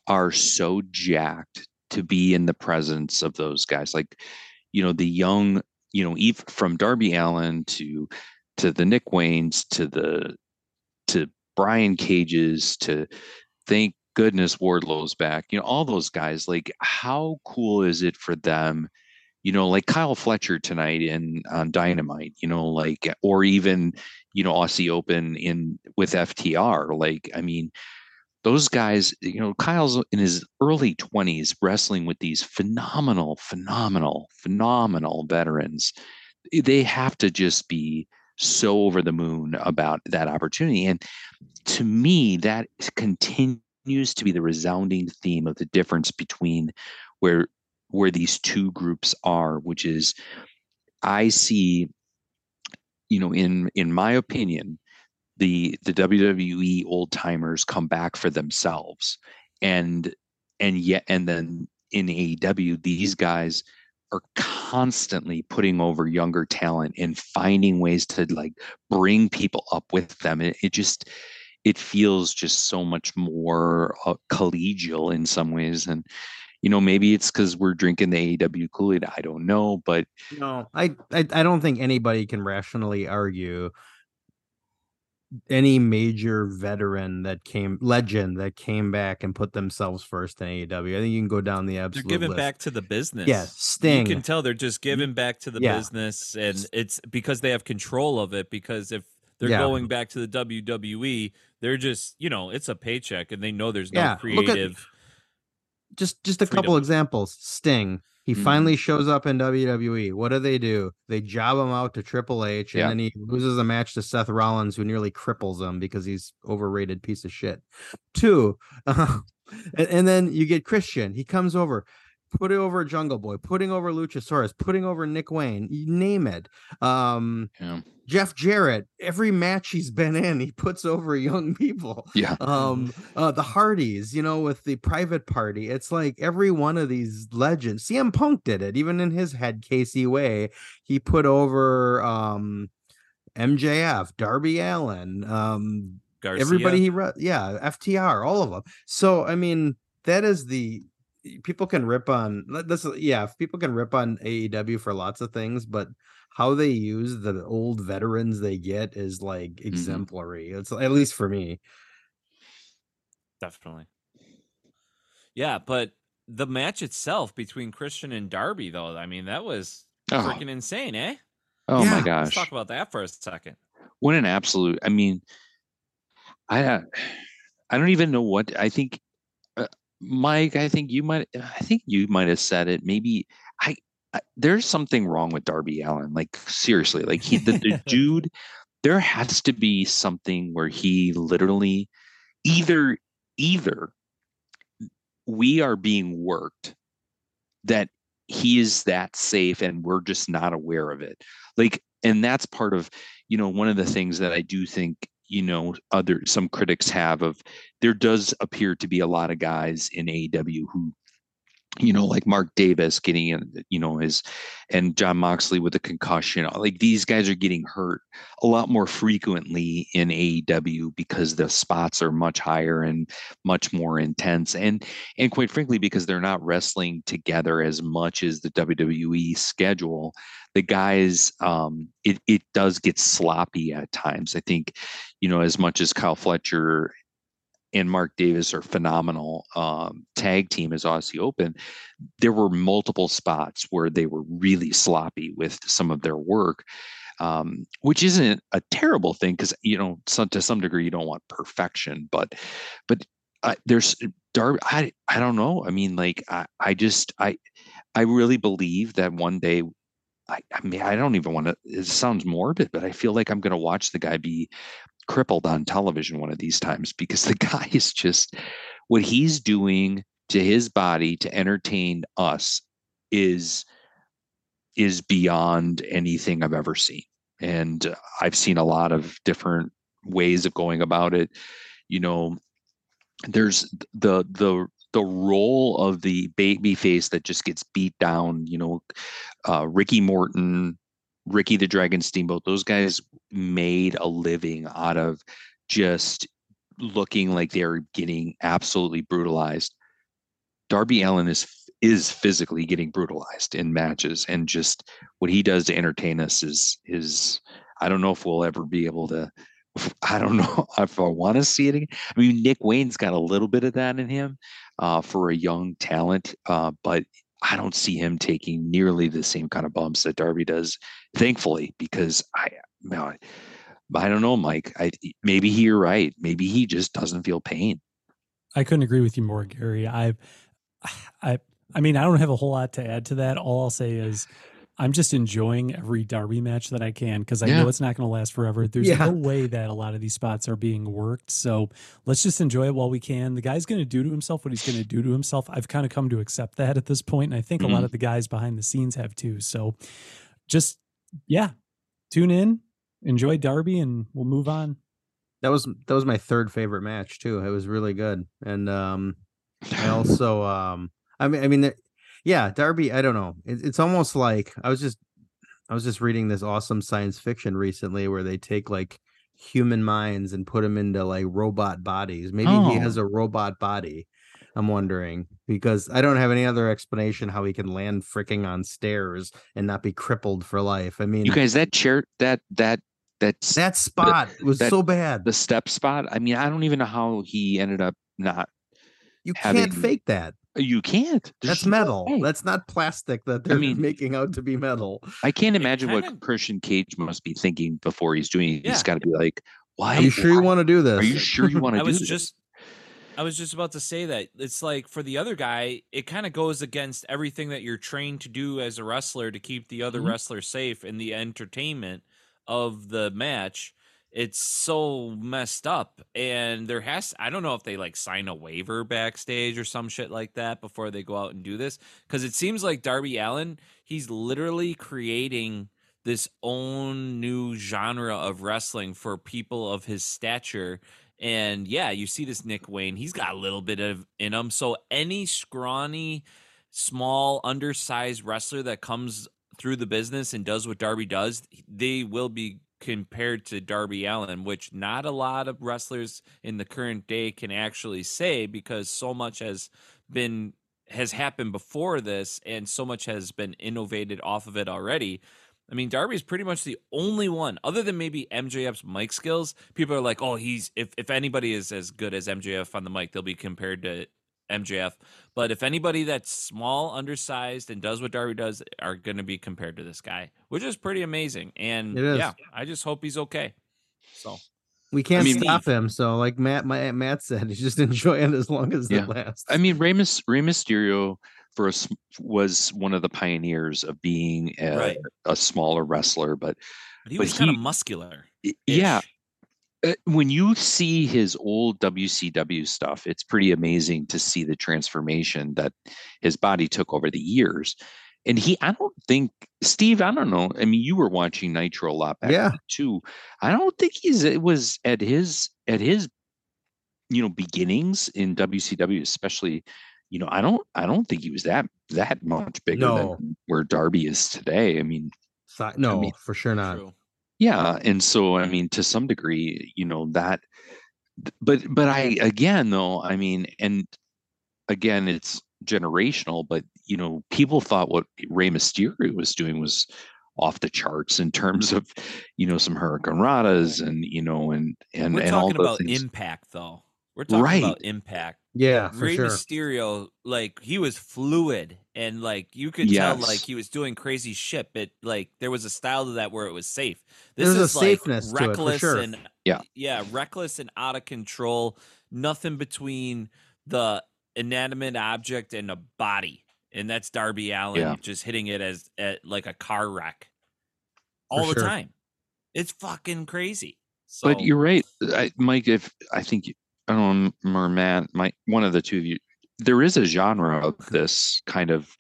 are so jacked to be in the presence of those guys like you know the young you know even from Darby Allin to to the Nick Waynes to the to Brian Cages to thank goodness Wardlow's back you know all those guys like how cool is it for them you know like Kyle Fletcher tonight in on Dynamite you know like or even you know Aussie Open in with FTR. Like I mean, those guys. You know, Kyle's in his early twenties wrestling with these phenomenal, phenomenal, phenomenal veterans. They have to just be so over the moon about that opportunity. And to me, that continues to be the resounding theme of the difference between where where these two groups are, which is I see you know in in my opinion the the WWE old timers come back for themselves and and yet and then in AEW these guys are constantly putting over younger talent and finding ways to like bring people up with them it, it just it feels just so much more uh, collegial in some ways and you know maybe it's because we're drinking the AEW Kool-Aid I don't know but No, I, I I don't think anybody can rationally argue any major veteran that came legend that came back and put themselves first in AEW. I think you can go down the absolute. They're giving list. back to the business. Yeah, Sting. You can tell they're just giving back to the Yeah. business, and it's because they have control of it. Because if they're Yeah. going back to the WWE, they're just you know it's a paycheck, and they know there's no Yeah, look at- creative. just just a freedom. couple examples. Sting. He Mhm. finally shows up in WWE. What do they do? They job him out to Triple H, and Yeah. then he loses a match to Seth Rollins, who nearly cripples him because he's overrated piece of shit. Two, uh, and, and then you get Christian. He comes over, putting over Jungle Boy, putting over Luchasaurus, putting over Nick Wayne. You name it. Um, yeah Jeff Jarrett. Every match he's been in, he puts over young people yeah um uh the hardys you know with the private party it's like every one of these legends cm punk did it even in his head casey way he put over um mjf darby allin um Garcia. everybody he re- yeah ftr all of them so i mean that is the people can rip on this yeah people can rip on aew for lots of things but how they use the old veterans they get is like exemplary it's at least for me definitely. Yeah, but the match itself between Christian and Darby, though, I mean, that was Oh. freaking insane, eh? oh my gosh Let's talk about that for a second. what an absolute i mean i uh, i don't even know what i think mike i think you might uh, i think you might have said it maybe I, I there's something wrong with darby allin like seriously like he the, the dude there has to be something where he literally either either we are being worked that he is that safe and we're just not aware of it. Like and that's part of you know one of the things that i do think you know other some critics have of there does appear to be a lot of guys in AEW who you know, like Mark Davis getting in, you know, his and Jon Moxley with a concussion. Like these guys are getting hurt a lot more frequently in AEW because the spots are much higher and much more intense. And and quite frankly, because they're not wrestling together as much as the WWE schedule, the guys um it it does get sloppy at times. I think, you know, as much as Kyle Fletcher and Mark Davis are phenomenal um, tag team as Aussie Open, there were multiple spots where they were really sloppy with some of their work, um, which isn't a terrible thing because you know some, to some degree you don't want perfection, but but uh, there's Darby. I I don't know. I mean, like I I just I I really believe that one day I, I, mean, I don't even want to. It sounds morbid, but I feel like I'm going to watch the guy be crippled on television one of these times because the guy is just what he's doing to his body to entertain us is is beyond anything I've ever seen. And I've seen a lot of different ways of going about it. You know, there's the the the role of the baby face that just gets beat down, you know, uh, Ricky Morton, Ricky the Dragon Steamboat, those guys made a living out of just looking like they're getting absolutely brutalized. Darby Allin is is physically getting brutalized in matches and just what he does to entertain us is is I don't know if we'll ever be able to I don't know if I want to see it again. I mean, Nick Wayne's got a little bit of that in him uh, for a young talent, uh, but I don't see him taking nearly the same kind of bumps that Darby does. Thankfully, because I, I, I don't know, Mike. I maybe you're right. Maybe he just doesn't feel pain. I couldn't agree with you more, Gary. I, I, I mean, I don't have a whole lot to add to that. All I'll say is I'm just enjoying every Darby match that I can because I yeah. know it's not going to last forever. There's yeah. no way that a lot of these spots are being worked. So let's just enjoy it while we can. The guy's going to do to himself what he's going to do to himself. I've kind of come to accept that at this point, and I think mm-hmm. a lot mm-hmm. of the guys behind the scenes have too. So just yeah, tune in, enjoy Darby, and we'll move on. That was that was my third favorite match too. It was really good, and um, I also um, I mean, I mean, yeah, Darby. I don't know. It, it's almost like I was just I was just reading this awesome science fiction recently where they take like human minds and put them into like robot bodies. Maybe oh. he has oh. a robot body. I'm wondering because I don't have any other explanation how he can land freaking on stairs and not be crippled for life. I mean, you guys, that chair, that that that's that spot the, was that, so bad. The step spot. I mean, I don't even know how he ended up not. You having, can't fake that. You can't. There's That's metal. No That's not plastic that they're I mean, making out to be metal. I can't imagine kinda... what Christian Cage must be thinking before he's doing it. Yeah. He's got to be like, why? Are you sure why? you want to do this? Are you sure you want to I do was this? just I was just about to say that it's like for the other guy, it kind of goes against everything that you're trained to do as a wrestler to keep the other mm-hmm. wrestler safe in the entertainment of the match it's so messed up and there has i don't know if they like sign a waiver backstage or some shit like that before they go out and do this because it seems like darby allin he's literally creating this own new genre of wrestling for people of his stature and yeah you see this nick wayne he's got a little bit of in him so any scrawny small undersized wrestler that comes through the business and does what darby does they will be compared to Darby Allin, which not a lot of wrestlers in the current day can actually say because so much has been has happened before this and so much has been innovated off of it already. I mean, Darby's pretty much the only one, other than maybe MJF's mic skills. People are like, "Oh, he's if if anybody is as good as MJF on the mic, they'll be compared to MJF. But if anybody that's small, undersized, and does what Darby does are going to be compared to this guy, which is pretty amazing. And yeah, I just hope he's okay. So we can't I mean, stop him. So, like Matt, my, Matt said, he's just enjoying as long as yeah. it lasts. I mean, Rey, Rey Mysterio for us was one of the pioneers of being a, right. a smaller wrestler, but but he was kind of muscular. Yeah, Uh, when you see his old WCW stuff, it's pretty amazing to see the transformation that his body took over the years. And he, I don't think, Steve, I don't know. I mean, you were watching Nitro a lot back yeah. too. I don't think he's, it was at his, at his, you know, beginnings in WCW, especially, you know, I don't I don't think he was that that much bigger No. than where Darby is today. I mean, Si- no, mean, for sure not. True. Yeah, and so I mean, to some degree, you know that, but but I again though, I mean, and again, it's generational, but you know, people thought what Rey Mysterio was doing was off the charts in terms of, you know, some hurricanranas and you know, and and We're and all talking about things. impact, though. We're talking Right. about impact. Yeah, for Rey sure. Mysterio, like he was fluid and like you could tell like he was doing crazy shit, but like there was a style to that where it was safe. There This was a is like safeness to it, for reckless sure. and Yeah. yeah, reckless and out of control. Nothing between the inanimate object and a body, and that's Darby Allin Yeah. just hitting it as at, like a car wreck all the sure. time. It's fucking crazy. So, But you're right, I, Mike. If I think you- I don't know, or Matt, my one of the two of you, there is a genre of this kind of,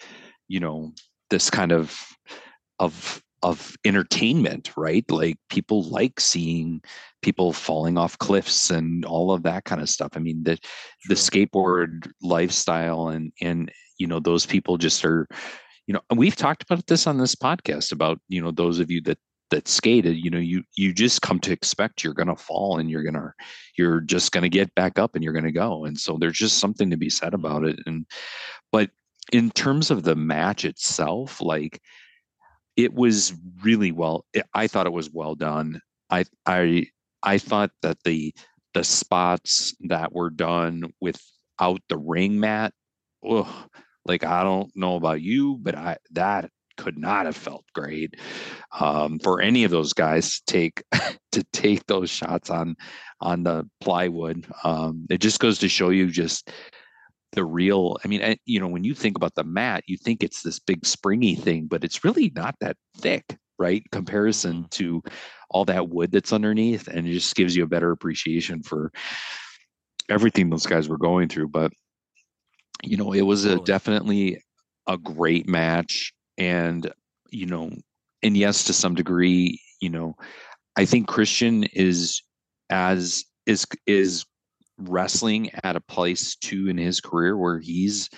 you know, this kind of of of entertainment, right? Like people like seeing people falling off cliffs and all of that kind of stuff. I mean, the the skateboard lifestyle and and you know those people just are you know and we've talked about this on this podcast about you know those of you that that skated you know you you just come to expect you're going to fall and you're going to you're just going to get back up and you're going to go. And so there's just something to be said about it. And but in terms of the match itself like it was really well it- i thought it was well done. I i i thought that the the spots that were done without the ring mat ugh, like i don't know about you but i that could not have felt great um, for any of those guys to take to take those shots on on the plywood. Um, it just goes to show you just the real i mean I, you know when you think about the mat you think it's this big springy thing but it's really not that thick right comparison to all that wood that's underneath and it just gives you a better appreciation for everything those guys were going through but you know it was a definitely a great match and you know and yes to some degree you know i think christian is as is is wrestling at a place too in his career where he's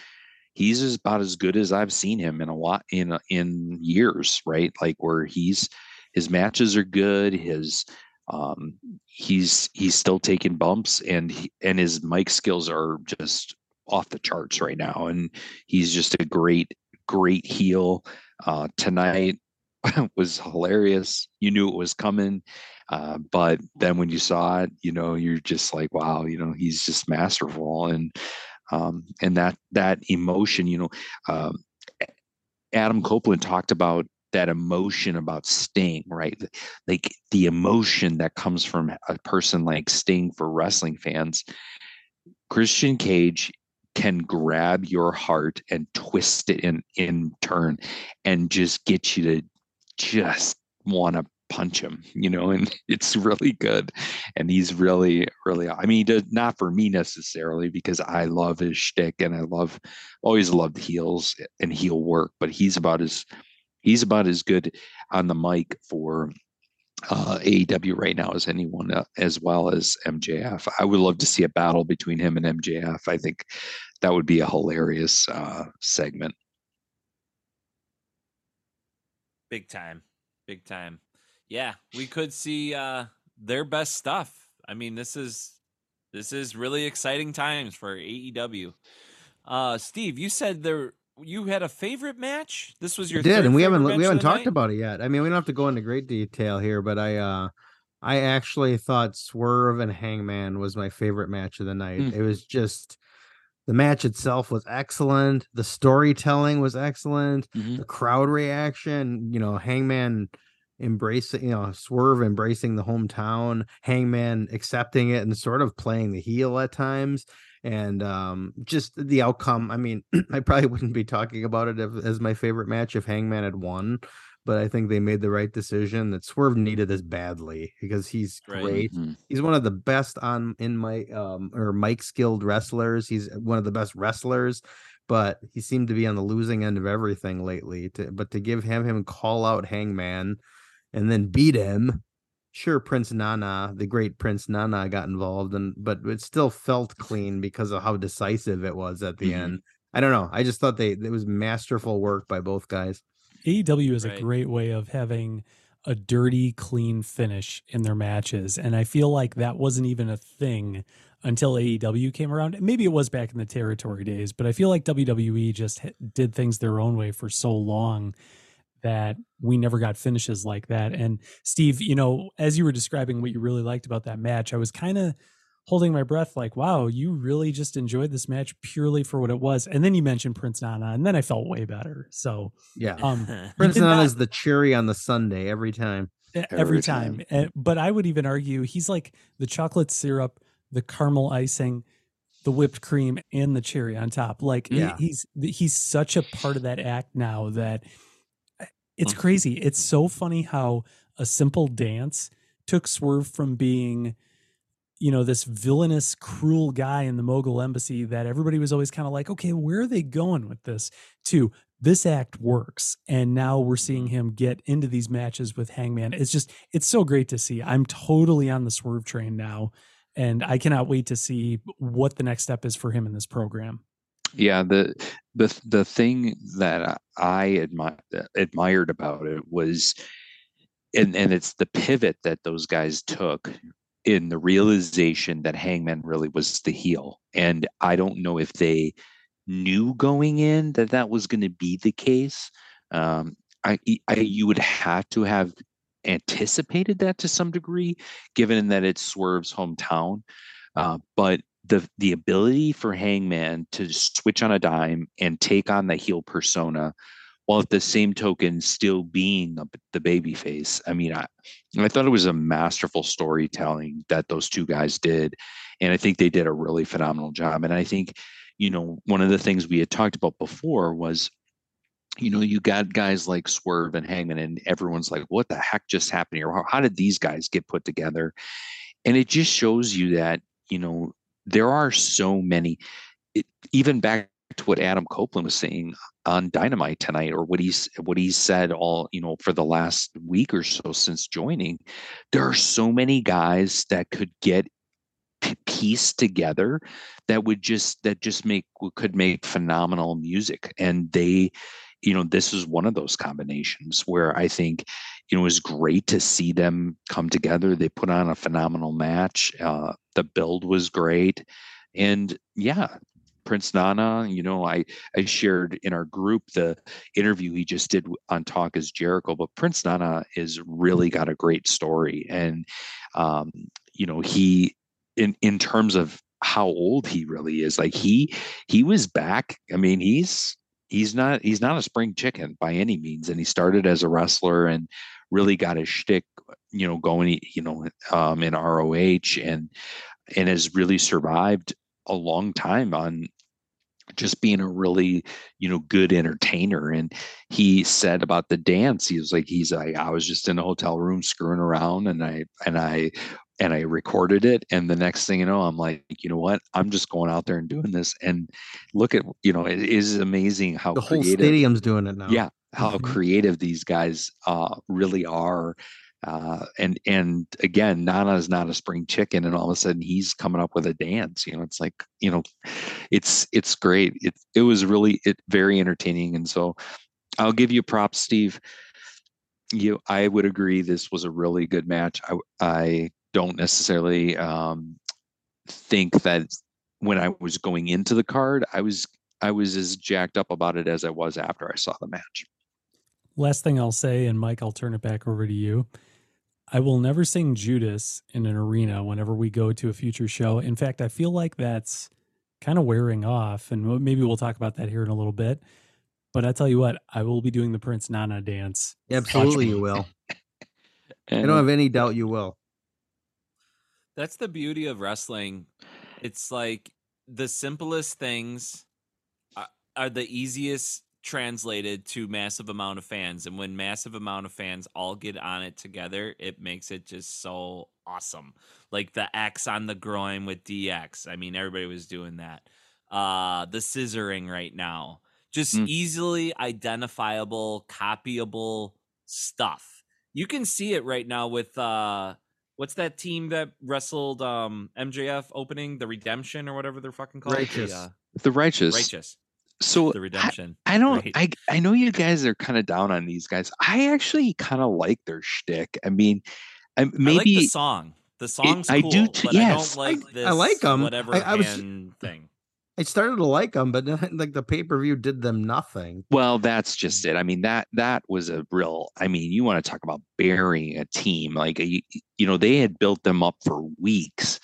he's about as good as i've seen him in a lot in in years right? Like where he's his matches are good his um he's he's still taking bumps and he, and his mic skills are just off the charts right now and he's just a great great heel uh tonight was hilarious you knew it was coming uh but then when you saw it you know you're just like wow you know he's just masterful and um and that that emotion you know um adam copeland talked about that emotion about Sting, right? Like the emotion that comes from a person like Sting for wrestling fans. Christian Cage can grab your heart and twist it in in turn and just get you to just want to punch him, you know, and it's really good. And he's really, really, I mean, not for me necessarily because I love his shtick and I love, always loved heels and heel work, but he's about as, he's about as good on the mic for uh, AEW right now as anyone, uh, as well as MJF. I would love to see a battle between him and MJF. I think that would be a hilarious uh, segment. big time big time yeah we could see uh their best stuff i mean this is this is really exciting times for aew uh steve you said there you had a favorite match this was your did third and we haven't we haven't talked night? about it yet i mean we don't have to go into great detail here but i uh i actually thought swerve and hangman was my favorite match of the night Mm. it was just the match itself was excellent the storytelling was excellent Mhm. the crowd reaction you know hangman embracing you know swerve embracing the hometown hangman accepting it and sort of playing the heel at times and um just the outcome i mean i probably wouldn't be talking about it if, as my favorite match if hangman had won but i think they made the right decision that swerve needed this badly because he's Right. great Mhm. he's one of the best on in my um or Mike skilled wrestlers he's one of the best wrestlers but he seemed to be on the losing end of everything lately to but to give him him call out hangman and then beat him sure prince nana the great prince nana got involved and but it still felt clean because of how decisive it was at the Mhm. end I don't know. I just thought they it was masterful work by both guys. AEW is Right. a great way of having a dirty, clean finish in their matches. And I feel like that wasn't even a thing until AEW came around. Maybe it was back in the territory days, but I feel like WWE just did things their own way for so long that we never got finishes like that. And Steve, you know, as you were describing what you really liked about that match, I was kind of holding my breath like, wow, you really just enjoyed this match purely for what it was. And then you mentioned Prince Nana, and then I felt way better. So, Yeah. um, Prince did Nana not- is the cherry on the sundae every time. Every every time. time. But I would even argue he's like the chocolate syrup, the caramel icing, the whipped cream, and the cherry on top. Like Yeah. he's he's such a part of that act now that it's Mhm. crazy. It's so funny how a simple dance took Swerve from being you know this villainous cruel guy in the mogul embassy that everybody was always kind of like okay where are they going with this? to this act works. And now we're seeing him get into these matches with hangman. It's just it's so great to see. I'm totally on the swerve train now and i cannot wait to see what the next step is for him in this program Yeah, the the the thing that I admi- admired about it was, and and it's the pivot that those guys took in the realization that Hangman really was the heel, and I don't know if they knew going in that that was going to be the case. Um, I, I you would have to have anticipated that to some degree, given that it's Swerve's hometown. Uh, but the the ability for Hangman to switch on a dime and take on the heel persona, while at the same token still being the baby face. I mean, I I thought it was a masterful storytelling that those two guys did, and I think they did a really phenomenal job. And I think, you know, one of the things we had talked about before was you know, you got guys like Swerve and Hangman, and everyone's like, what the heck just happened here? How, how did these guys get put together? And it just shows you that, you know, there are so many, it, even back to what Adam Copeland was saying on Dynamite tonight, or what he's what he said all, you know, for the last week or so since joining, there are so many guys that could get pieced together that would just that just make could make phenomenal music. And they you know this is one of those combinations where i think you know it was great to see them come together. They put on a phenomenal match. Uh, the build was great. And yeah prince nana you know i i shared in our group the interview he just did on talk is jericho but prince nana is really got a great story. And um you know he in in terms of how old he really is like he he was back. I mean he's he's not he's not a spring chicken by any means and he started as a wrestler and really got his shtick, you know going you know um in ROH and and has really survived a long time on just being a really you know good entertainer. And he said about the dance he was like he's like i was just in a hotel room screwing around and i and i and i recorded it. And the next thing you know i'm like you know what? I'm just going out there and doing this. And look at you know it is amazing how The whole creative stadium's doing it now. yeah how Mhm. creative these guys uh really are uh and and again nana is not a spring chicken and all of a sudden he's coming up with a dance you know it's like you know it's it's great. It it was really it very entertaining and so i'll give you props steve. You i would agree this was a really good match. I i don't necessarily um think that when i was going into the card i was i was as jacked up about it as i was after i saw the match last thing i'll say and mike i'll turn it back over to you I will never sing Judas in an arena whenever we go to a future show. In fact, I feel like that's kind of wearing off, and maybe we'll talk about that here in a little bit. But I tell you what, I will be doing the Prince Nana dance. Absolutely, you will. I don't have any doubt you will. That's the beauty of wrestling. It's like the simplest things are, are the easiest translated to massive amount of fans and when massive amount of fans all get on it together it makes it just so awesome like the x on the groin with dx i mean everybody was doing that uh the scissoring right now just Mm. easily identifiable copyable stuff you can see it right now with uh what's that team that wrestled um MJF opening the Redemption or whatever they're fucking called? The, uh, the righteous righteous. So the redemption. I, I don't. Great. I I know you guys are kind of down on these guys. I actually kind of like their shtick. I mean, I, I like maybe the song. The song's I cool, do too- but yes. I don't like I- this. I like 'em. Whatever I- I was- hand thing. I started to like them, but like the pay per view did them nothing. Well, that's just mm. it. I mean that that was a real. I mean, you want to talk about burying a team? Like you, you know, they had built them up for weeks,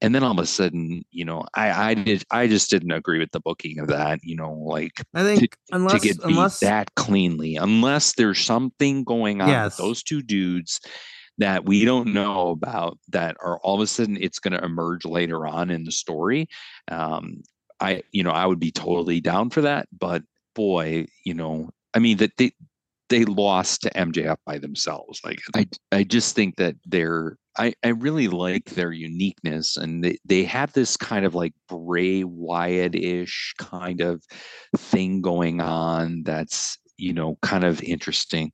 and then all of a sudden, you know, I I did I just didn't agree with the booking of that. You know, like I think unless to get beat that cleanly, unless there's something going on Yes. with those two dudes that we don't know about that are all of a sudden it's going to emerge later on in the story. Um, I, you know, I would be totally down for that. But boy, you know, I mean that they they lost to MJF by themselves. Like I I just think that they're I, I really like their uniqueness and they, they have this kind of like Bray Wyatt-ish kind of thing going on that's you know kind of interesting.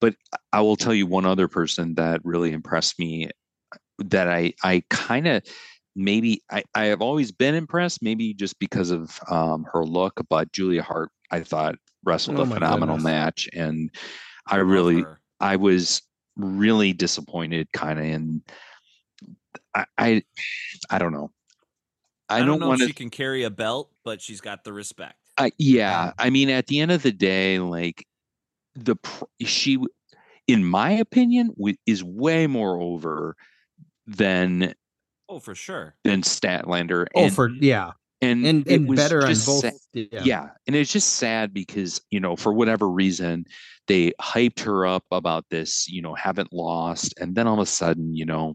But I will tell you one other person that really impressed me that I I kind of maybe I, I have always been impressed, maybe just because of um, her look, but Julia Hart I thought wrestled Oh a phenomenal goodness. match and I Love really her. I was really disappointed kind of in I, I I don't know. I, I don't, don't, know want if to she can carry a belt, but she's got the respect. uh, yeah, I mean, at the end of the day, like the she, in my opinion, is way more over than Oh, for sure. than Statlander. oh and, for yeah and and it and was better on both. yeah. yeah. and it's just sad because you know for whatever reason they hyped her up about this, you know, haven't lost, and then all of a sudden, you know,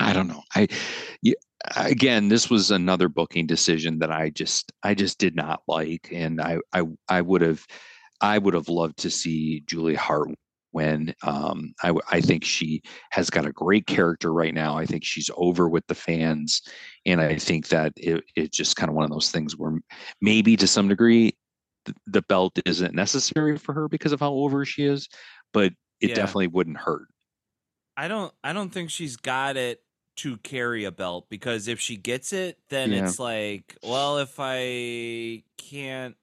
I don't know, I. Yeah, again this was another booking decision that i just i just did not like and i i i would have i would have loved to see julie hart win um i i think she has got a great character right now i think she's over with the fans and i think that it, it's just kind of one of those things where maybe to some degree th- the belt isn't necessary for her because of how over she is but it Yeah. definitely wouldn't hurt I don't I don't think she's got it to carry a belt because if she gets it, then Yeah. it's like, well, if I can't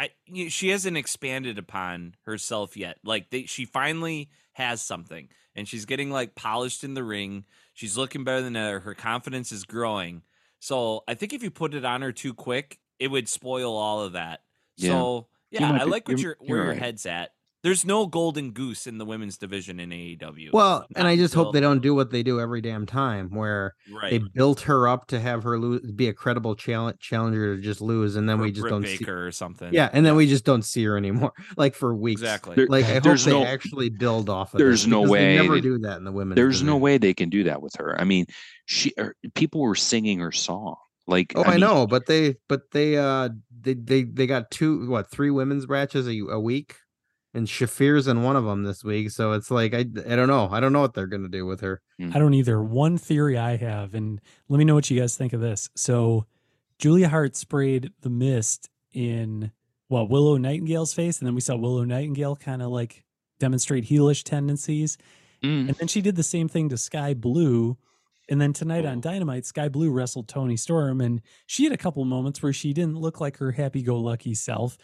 I you- she hasn't expanded upon herself yet. Like they, she finally has something and she's getting like polished in the ring. She's looking better than ever. Her confidence is growing. So I think if you put it on her too quick, it would spoil all of that. Yeah. So yeah, I like what you're- your where you're your head's at. There's no golden goose in the women's division in AEW. Well, and I just hope they don't do what they do every damn time, where right. they built her up to have her lose, be a credible challenge, challenger to just lose, and then or we just Britt don't see. her or something. Yeah, and then we just don't see her anymore, like for weeks. exactly. There- Like I hope There's they no- actually build off of. That. There's no way they never they- do that in the women's. there's no way they can do that with her. I mean, she er, people were singing her song. Like Oh, I, mean, know, but they, but they, uh, they, they, they got two, what, three women's matches a, a week, and Shafir's in one of them this week. So it's like I, I don't know, I don't know what they're gonna do with her. I don't either. One theory I have, and let me know what you guys think of this. So, Julia Hart sprayed the mist in well Willow Nightingale's face, and then we saw Willow Nightingale kind of like demonstrate heelish tendencies, Mm. and then she did the same thing to Skye Blue. And then tonight Oh. on Dynamite, Skye Blue wrestled Toni Storm, and she had a couple moments where she didn't look like her happy-go-lucky self.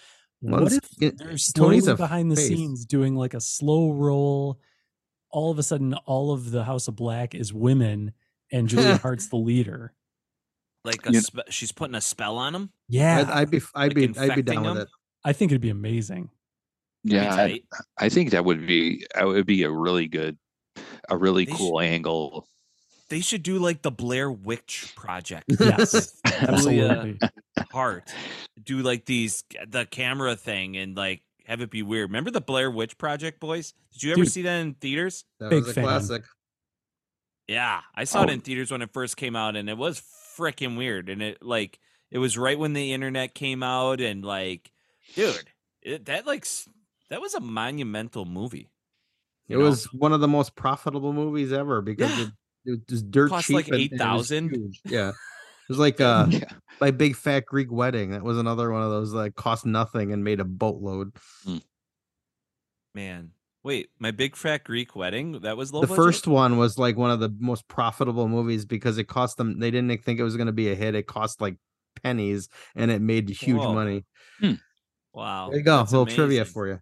Well, what if it- they're slowly Tony's behind the face. scenes doing like a slow roll? All of a sudden, all of the House of Black is women, and Julia Hart's the leader. like a spe- she's putting a spell on him. Yeah, I'd, I'd be, I'd Like be, I'd be infecting down with it. I think it'd be amazing. Yeah, I, I think that would be that would be a really good, a really They sh- cool angle. They should do like the Blair Witch Project. Yes, uh, absolutely. Hart. Do like these the camera thing and like have it be weird. Remember the Blair Witch Project, boys? Did you ever Dude. see that in theaters? That Big was a fan. classic. Yeah, I saw it Oh. in theaters when it first came out, and it was freaking weird. And it like it was right when the internet came out, and like, dude, it, that like that was a monumental movie. It know? was one of the most profitable movies ever because Yeah. it, it was dirt Cost, cheap. like, and- and 8,000. Yeah, it was like uh, yeah. my big fat Greek wedding. That was another one of those like cost nothing and made a boatload. man. Wait, my big fat Greek wedding. That was low the budget? first one was like one of the most profitable movies because it cost them. They didn't think it was going to be a hit. It cost like pennies, and it made huge Whoa. money. Wow. There you go, that's little trivia for you.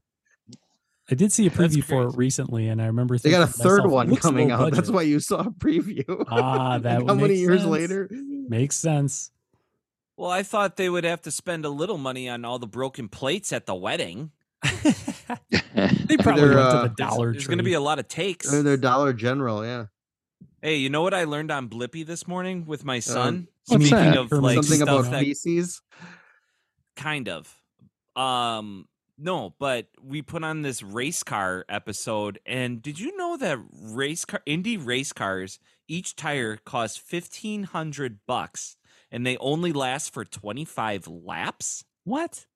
I did see a preview for it recently, and I remember They got a third myself, one coming low out. That's why you saw a preview. Ah, that how many years sense. later? Makes sense. Well, I thought they would have to spend a little money on all the broken plates at the wedding. They probably Either, went to uh, the Dollar There's going to be a lot of takes. They're, they're Dollar General, yeah. Hey, you know what I learned on Blippi this morning with my son? what's Speaking of like Something stuff about that feces. kind of um no but we put on this race car episode and did you know that race car Indy race cars each tire costs 1500 bucks and they only last for 25 laps what?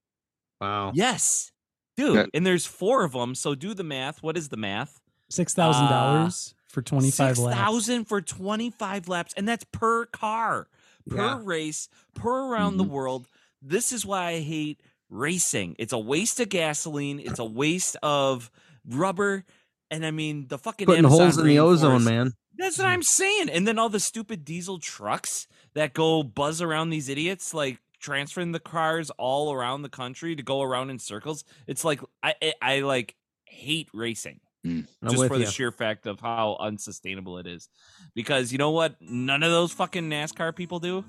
Wow. yes dude That- and there's four of them so do the math what is the math Six thousand uh, dollars for twenty five laps. 6000 for 25 laps and that's per car per Yeah. race per around the mm-hmm. world this is why i hate racing it's a waste of gasoline it's a waste of rubber and i mean the fucking Putting Amazon holes in the ozone, man. that's what mm. i'm saying and then all the stupid diesel trucks that go buzz around these idiots like transferring the cars all around the country to go around in circles it's like i i, I like hate racing mm. I'm just for you. the sheer fact of how unsustainable it is. Because you know what? None of those fucking NASCAR people do.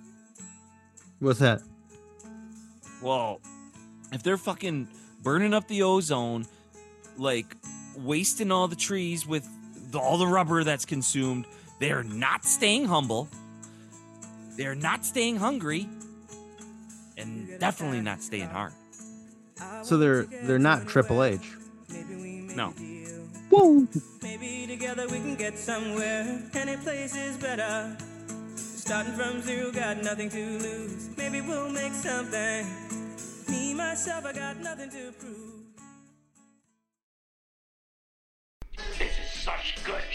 What's that? Well, if they're fucking burning up the ozone, like wasting all the trees with the, all the rubber that's consumed, they're not staying humble. They're not staying hungry, and definitely not staying hard. So they're they're not Triple H. No. Maybe together we can get somewhere. Any place is better. Starting from zero, got nothing to lose. Maybe we'll make something. Me, myself, I got nothing to prove. This is such good.